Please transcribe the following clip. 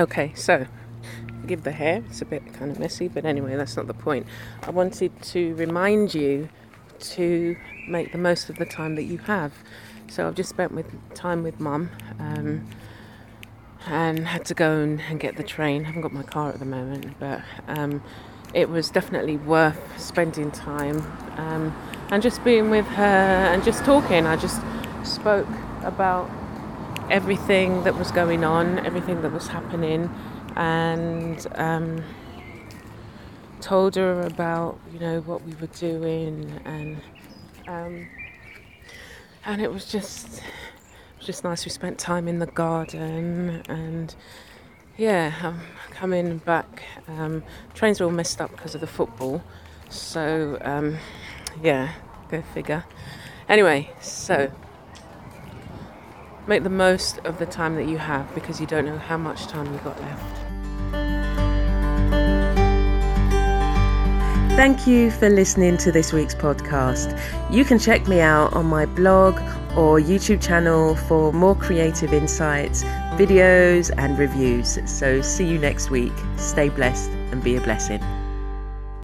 Okay, so give the hair, it's a bit kind of messy, but anyway, that's not the point. I wanted to remind you to make the most of the time that you have. So I've just spent with time with mum um, and had to go and, and, get the train. I haven't got my car at the moment, but um, it was definitely worth spending time um, and just being with her and just talking. I just spoke about everything that was going on, everything that was happening, and um, told her about you know what we were doing, and um, and it was just it was just nice. We spent time in the garden, and yeah, I'm coming back. Um, trains were all messed up because of the football, so um, yeah, go figure. Anyway, so make the most of the time that you have because you don't know how much time you've got left. Thank you for listening to this week's podcast. You can check me out on my blog or YouTube channel for more creative insights, videos, and reviews. So, see you next week. Stay blessed and be a blessing.